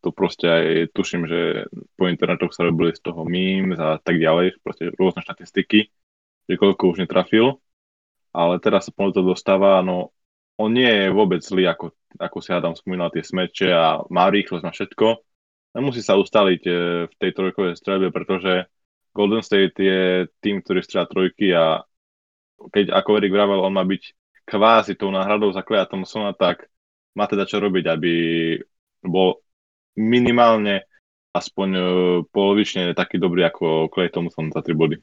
Speaker 3: to proste aj tuším, že po internetoch sa robili z toho memes a tak ďalej, proste rôzne štatistiky, že koľko už netrafil, ale teraz sa to dostáva, no on nie je vôbec zlý, ako, ako si Adam spomínal, tie smeče a má rýchlosť na všetko, nemusí sa ustaliť e, v tej trojkovej streľbe, pretože Golden State je tým, ktorý strieľa trojky a keď ako Erik vravel, on má byť kvázi tou náhradou za Kleja Thompsona, tak má teda čo robiť, aby bol minimálne aspoň uh, polovične taký dobrý ako Clay Thompson za 3 body.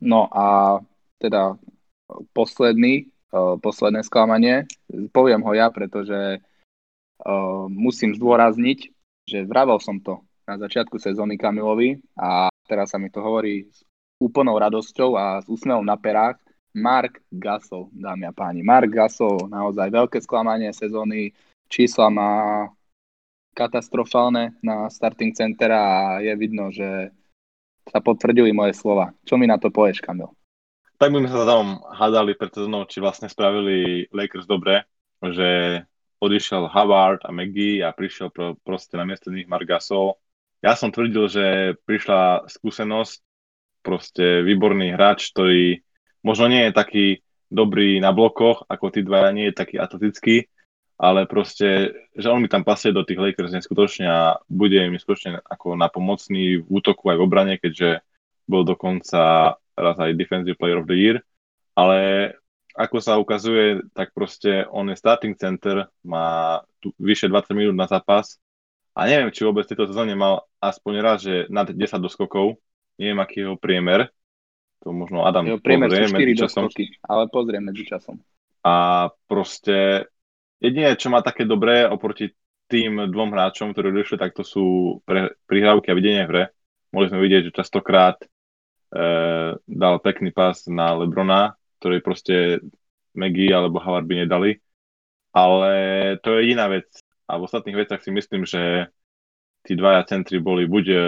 Speaker 2: No a teda posledný, uh, posledné sklamanie, poviem ho ja, pretože uh, musím zdôrazniť, že vravel som to na začiatku sezóny Kamilovi a teraz sa mi to hovorí s úplnou radosťou a s úsmevom na perách. Mark Gasol, dámy a páni. Mark Gasol, naozaj veľké sklamanie sezóny. Čísla má katastrofálne na starting center a je vidno, že sa potvrdili moje slova. Čo mi na to povieš, Kamil?
Speaker 3: Tak by sme sa tam hádali pred sezónou, či vlastne spravili Lakers dobre, že odišiel Havard a Maggie a prišiel pro, proste na miesto nich Mark. Ja som tvrdil, že prišla skúsenosť, proste výborný hráč, ktorý možno nie je taký dobrý na blokoch, ako tí dvaja, nie je taký atletický, ale proste, že on mi tam pasie do tých Lakers neskutočne a bude mi skutočne ako napomocný v útoku aj v obrane, keďže bol dokonca raz aj Defensive Player of the Year, ale ako sa ukazuje, tak proste on je starting center, má tu vyše 20 minút na zápas. A neviem, či vôbec v tejto sezóne mal aspoň raz, že nad 10 doskokov, neviem, aký jeho priemer, to možno Adam
Speaker 2: jeho priemer pozrie sú 4 doskoky, ale pozrieme medzi časom.
Speaker 3: A proste Jediné, čo má také dobré oproti tým dvom hráčom, ktorí došli, tak to sú pre, prihrávky a videnie hre. Mohli sme vidieť, že častokrát e, dal pekný pás na Lebrona, ktorý proste Maggie alebo Howard by nedali. Ale to je jediná vec. A v ostatných veciach si myslím, že tí dvaja centri boli buď e,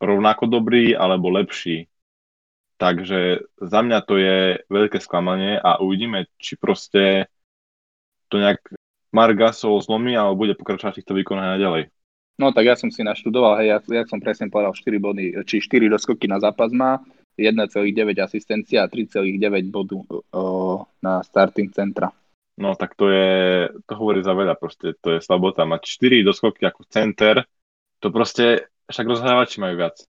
Speaker 3: rovnako dobrí, alebo lepší. Takže za mňa to je veľké sklamanie a uvidíme, či proste to nejak Mark Gasol zlomí, ale bude pokračovať v týchto výkonoch aj ďalej.
Speaker 2: No tak ja som si naštudoval, hej, ja, ja som presne povedal 4 body, či 4 doskoky na zápas má, 1,9 asistencia a 3,9 bodu o, na starting centra.
Speaker 3: No tak to je, to hovorí za veľa proste, to je slabota. Mať 4 doskoky ako center, to proste, však rozhrávači majú viac.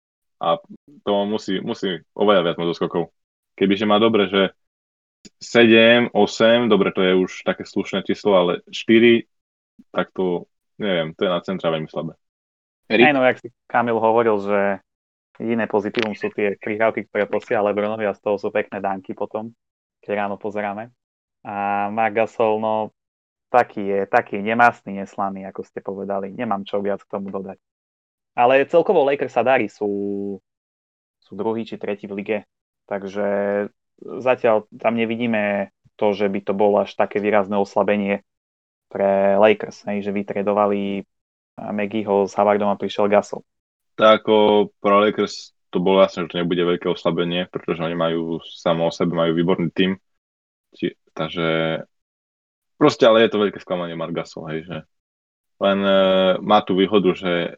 Speaker 3: A to musí, musí oveľa viac mať doskokov. Kebyže má dobre, že 7, 8, dobre, to je už také slušné číslo, ale 4, tak to, neviem, to je na centra veľmi slabé.
Speaker 1: Aj no, jak si Kamil hovoril, že jediné pozitívum sú tie prihrávky, ktoré posiela Lebronovi a z toho sú pekné dánky potom, keď ráno pozeráme. A Mark Gasol, no, taký je, taký nemastný, neslaný, ako ste povedali. Nemám čo viac k tomu dodať. Ale celkovo Lakers sa darí, sú, sú druhý či tretí v lige. Takže zatiaľ tam nevidíme to, že by to bolo až také výrazné oslabenie pre Lakers, hej, že vytredovali Maggieho s Havardom a prišiel Gasol.
Speaker 3: Tak ako pro Lakers to bolo jasné, že to nebude veľké oslabenie, pretože oni majú samo o sebe, majú výborný. Či, takže proste, ale je to veľké sklamanie Mark Gasol, hej, že len e, má tú výhodu, že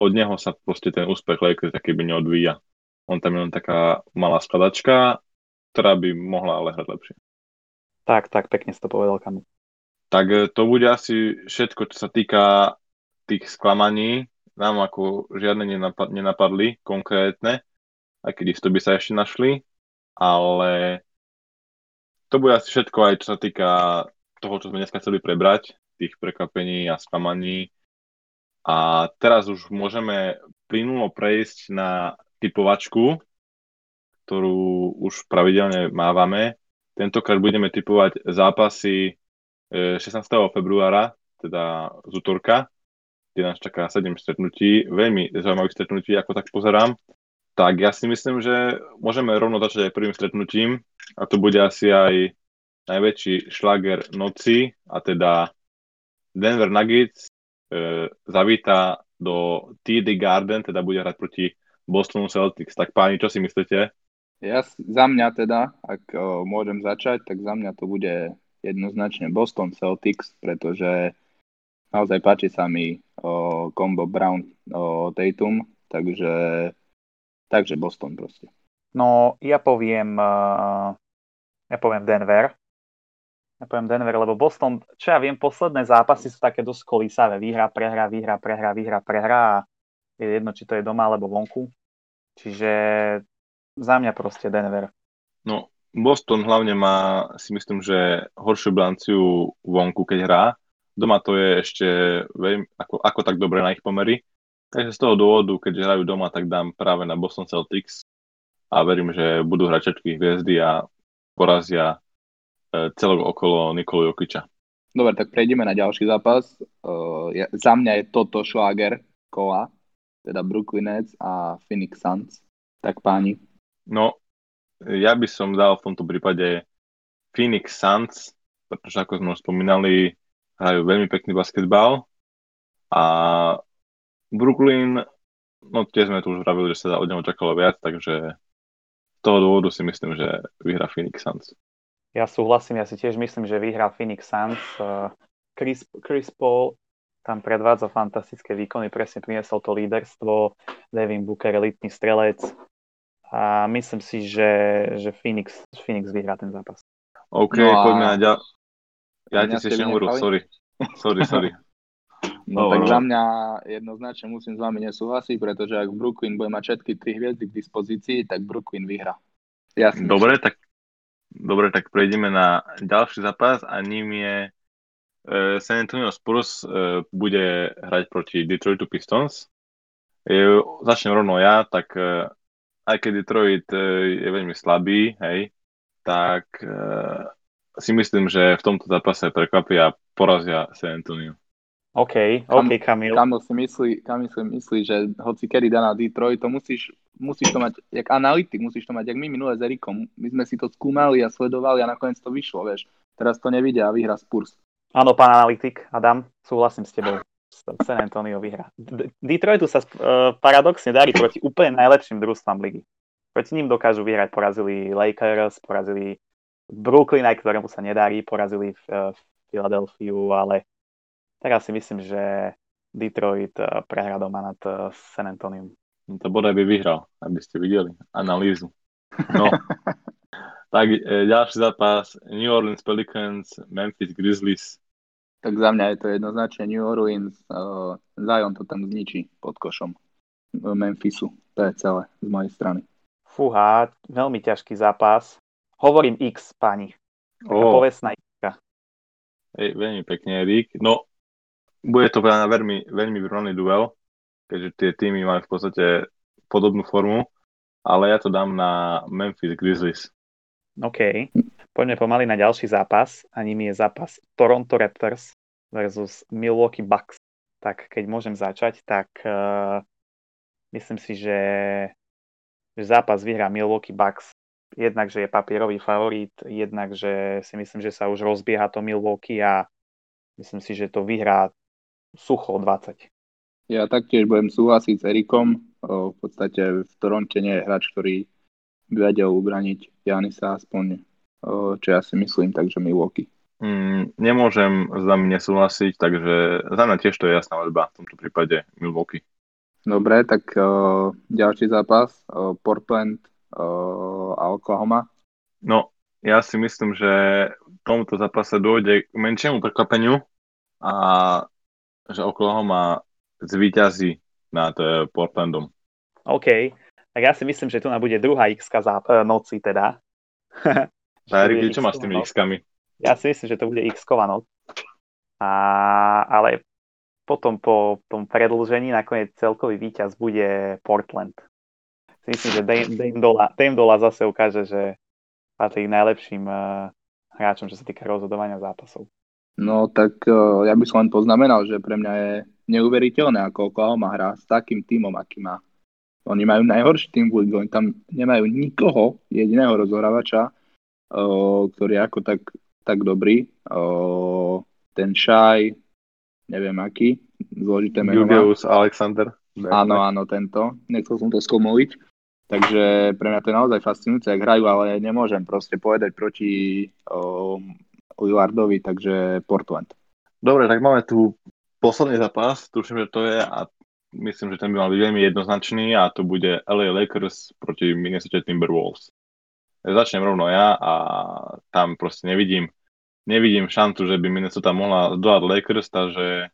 Speaker 3: od neho sa proste ten úspech Lakers taký by neodvíja. On tam je len taká malá skladačka ktorá by mohla ale hrať lepšie.
Speaker 1: Tak, tak, pekne si to povedal, Kamil.
Speaker 3: Tak e, to bude asi všetko, čo sa týka tých sklamaní. Nám ako žiadne nenapadli konkrétne, aj keď isto by sa ešte našli, ale to bude asi všetko aj čo sa týka toho, čo sme dneska chceli prebrať, tých prekvapení a sklamaní. A teraz už môžeme plynulo prejsť na typovačku, ktorú už pravidelne mávame. Tentokrát budeme typovať zápasy 16. E, februára, teda z útorka, kde nás čaká 7 stretnutí. Veľmi zaujímavých stretnutí, ako tak pozerám. Tak ja si myslím, že môžeme rovno začať aj prvým stretnutím a to bude asi aj najväčší šlager noci a teda Denver Nuggets e, zavíta do TD Garden, teda bude hrať proti Bostonu Celtics. Tak páni, čo si myslíte?
Speaker 2: Ja, za mňa teda, ak o, môžem začať, tak za mňa to bude jednoznačne Boston Celtics, pretože naozaj páči sa mi o, combo Brown o, Tatum, takže, takže Boston proste.
Speaker 1: No, ja poviem, uh, ja poviem Denver. Ja poviem Denver, lebo Boston, čo ja viem, posledné zápasy sú také dosť kolísavé. Výhra, prehra, výhra, prehra, výhra, prehra a je jedno, či to je doma alebo vonku. Čiže za mňa proste Denver.
Speaker 3: No, Boston hlavne má, si myslím, že horšiu bilanciu vonku, keď hrá. Doma to je ešte veľmi, ako, ako tak dobre na ich pomery. Takže z toho dôvodu, keď hrajú doma, tak dám práve na Boston Celtics a verím, že budú hrať všetky hviezdy a porazia e, celok okolo Nikolu Jokiča.
Speaker 2: Dobre, tak prejdeme na ďalší zápas. Uh, ja, za mňa je toto šláger kola, teda Brooklyn Nets a Phoenix Suns. Tak páni.
Speaker 3: No, ja by som dal v tomto prípade Phoenix Suns, pretože ako sme už spomínali, hrajú veľmi pekný basketbal a Brooklyn, no tiež sme tu už vravili, že sa od neho čakalo viac, takže z toho dôvodu si myslím, že vyhrá Phoenix Suns.
Speaker 1: Ja súhlasím, ja si tiež myslím, že vyhrá Phoenix Suns. Chris, Chris Paul tam predvádza fantastické výkony, presne priniesol to líderstvo, Devin Booker, elitný strelec, a myslím si, že, že Phoenix, Phoenix vyhrá ten zápas.
Speaker 3: OK, no a... poďme na ďalej. Ja ti si ešte hovoril, sorry. Sorry, sorry. [laughs]
Speaker 2: No, no tak no. za mňa jednoznačne musím s vami nesúhlasiť, pretože ak Brooklyn bude mať všetky tri hviezdy k dispozícii, tak Brooklyn vyhrá.
Speaker 3: Jasne. Dobre, tak, dobre, tak prejdeme na ďalší zápas a ním je uh, San Antonio Spurs uh, bude hrať proti Detroitu Pistons. Uh, začnem rovno ja, tak uh, aj keď Detroit e, je veľmi slabý, hej, tak uh, si myslím, že v tomto zápase prekvapia a porazia San Antonio.
Speaker 1: OK, OK, Kamil.
Speaker 2: Kamil si myslí, Kamil si myslí, že hoci kedy dá na Detroit, to musíš, musíš to mať, jak analytik, musíš to mať, jak my minule s Erikom. My sme si to skúmali a sledovali a nakoniec to vyšlo, vieš. Teraz to nevidia a vyhra Spurs.
Speaker 1: Áno, pán analytik, Adam, súhlasím s tebou. San Antonio vyhrá. Detroitu sa uh, paradoxne darí proti úplne najlepším družstvám ligy. Proti ním dokážu vyhrať, porazili Lakers, porazili Brooklyn, aj ktorému sa nedarí, porazili uh, Philadelphia, ale teraz si myslím, že Detroit uh, prehrá doma nad uh, San Antonio.
Speaker 3: No to bodaj by vyhral, aby ste videli analýzu. No, [laughs] tak e, ďalší zápas New Orleans Pelicans, Memphis Grizzlies
Speaker 2: tak za mňa je to jednoznačne New Orleans. Uh, Zion to tam zničí pod košom Memphisu. To je celé z mojej strany.
Speaker 1: Fúha, veľmi ťažký zápas. Hovorím X, pani. Taká oh. povestná X.
Speaker 3: Hej, veľmi pekne, Erik. No, bude to veľmi, veľmi vyrovnaný duel, keďže tie týmy majú v podstate podobnú formu, ale ja to dám na Memphis Grizzlies.
Speaker 1: OK. Poďme pomaly na ďalší zápas a ním je zápas Toronto Raptors versus Milwaukee Bucks. Tak keď môžem začať, tak uh, myslím si, že, že zápas vyhrá Milwaukee Bucks. Jednak, že je papierový favorit, jednak, že si myslím, že sa už rozbieha to Milwaukee a myslím si, že to vyhrá sucho 20.
Speaker 2: Ja taktiež budem súhlasiť s Erikom. V podstate v Toronte nie je hráč, ktorý vedel ubraniť Janisa aspoň čo ja si myslím, takže Milwaukee.
Speaker 3: Mm, nemôžem s vami nesúhlasiť, takže za mňa tiež to je jasná voľba v tomto prípade Milwaukee.
Speaker 2: Dobre, tak uh, ďalší zápas, uh, Portland uh, a Oklahoma.
Speaker 3: No, ja si myslím, že v tomto zápase dôjde k menšiemu prekvapeniu a že Oklahoma zvíťazí nad uh, Portlandom.
Speaker 1: OK, tak ja si myslím, že tu bude druhá x noci teda. [laughs]
Speaker 3: Erik, čo máš s tými X-kami?
Speaker 1: Ja si myslím, že to bude x noc. A, ale potom po tom predlžení nakoniec celkový víťaz bude Portland. Si myslím, že Dame, Dola, Dame Dola zase ukáže, že patrí najlepším uh, hráčom, čo sa týka rozhodovania zápasov.
Speaker 2: No tak uh, ja by som len poznamenal, že pre mňa je neuveriteľné, ako Oklahoma hrá s takým tímom, aký má. Oni majú najhorší tým v oni tam nemajú nikoho, jediného rozhrávača, ktorý ako tak tak dobrý. Ten Shai, neviem aký, zložité meno.
Speaker 3: Julius Alexander.
Speaker 2: Áno, áno, tento. Nechcel som to skomoliť. Takže pre mňa to je naozaj fascinujúce, ak hrajú, ale nemôžem proste povedať proti Lillardovi, takže Portland.
Speaker 3: Dobre, tak máme tu posledný zápas, tuším, že to je a myslím, že ten by mal byť veľmi jednoznačný a to bude LA Lakers proti Minnesota Timberwolves. Začnem rovno ja a tam proste nevidím, nevidím šancu, že by Minnesota mohla zdolať Lakers, takže...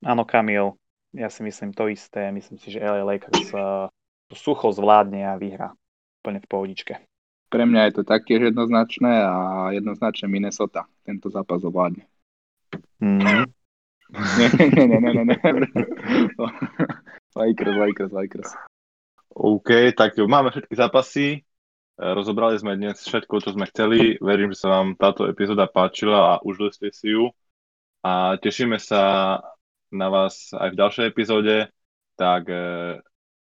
Speaker 1: Áno, Kamil, ja si myslím to isté. Myslím si, že LA Lakers uh, to sucho zvládne a vyhrá úplne v pohodičke.
Speaker 2: Pre mňa je to taktiež jednoznačné a jednoznačne Minnesota tento zápas ovládne.
Speaker 1: Mm. [laughs]
Speaker 2: nie, nie, nie, nie, nie. [laughs] Lakers, Lakers, Lakers.
Speaker 3: OK, tak máme všetky zápasy. Rozobrali sme dnes všetko, čo sme chceli. Verím, že sa vám táto epizóda páčila a užili ste si ju. A tešíme sa na vás aj v ďalšej epizóde. Tak eh,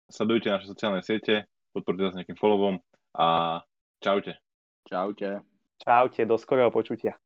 Speaker 3: sledujte naše sociálne siete, podporte nás nejakým followom a čaute.
Speaker 2: Čaute.
Speaker 1: Čaute, do skorého počutia.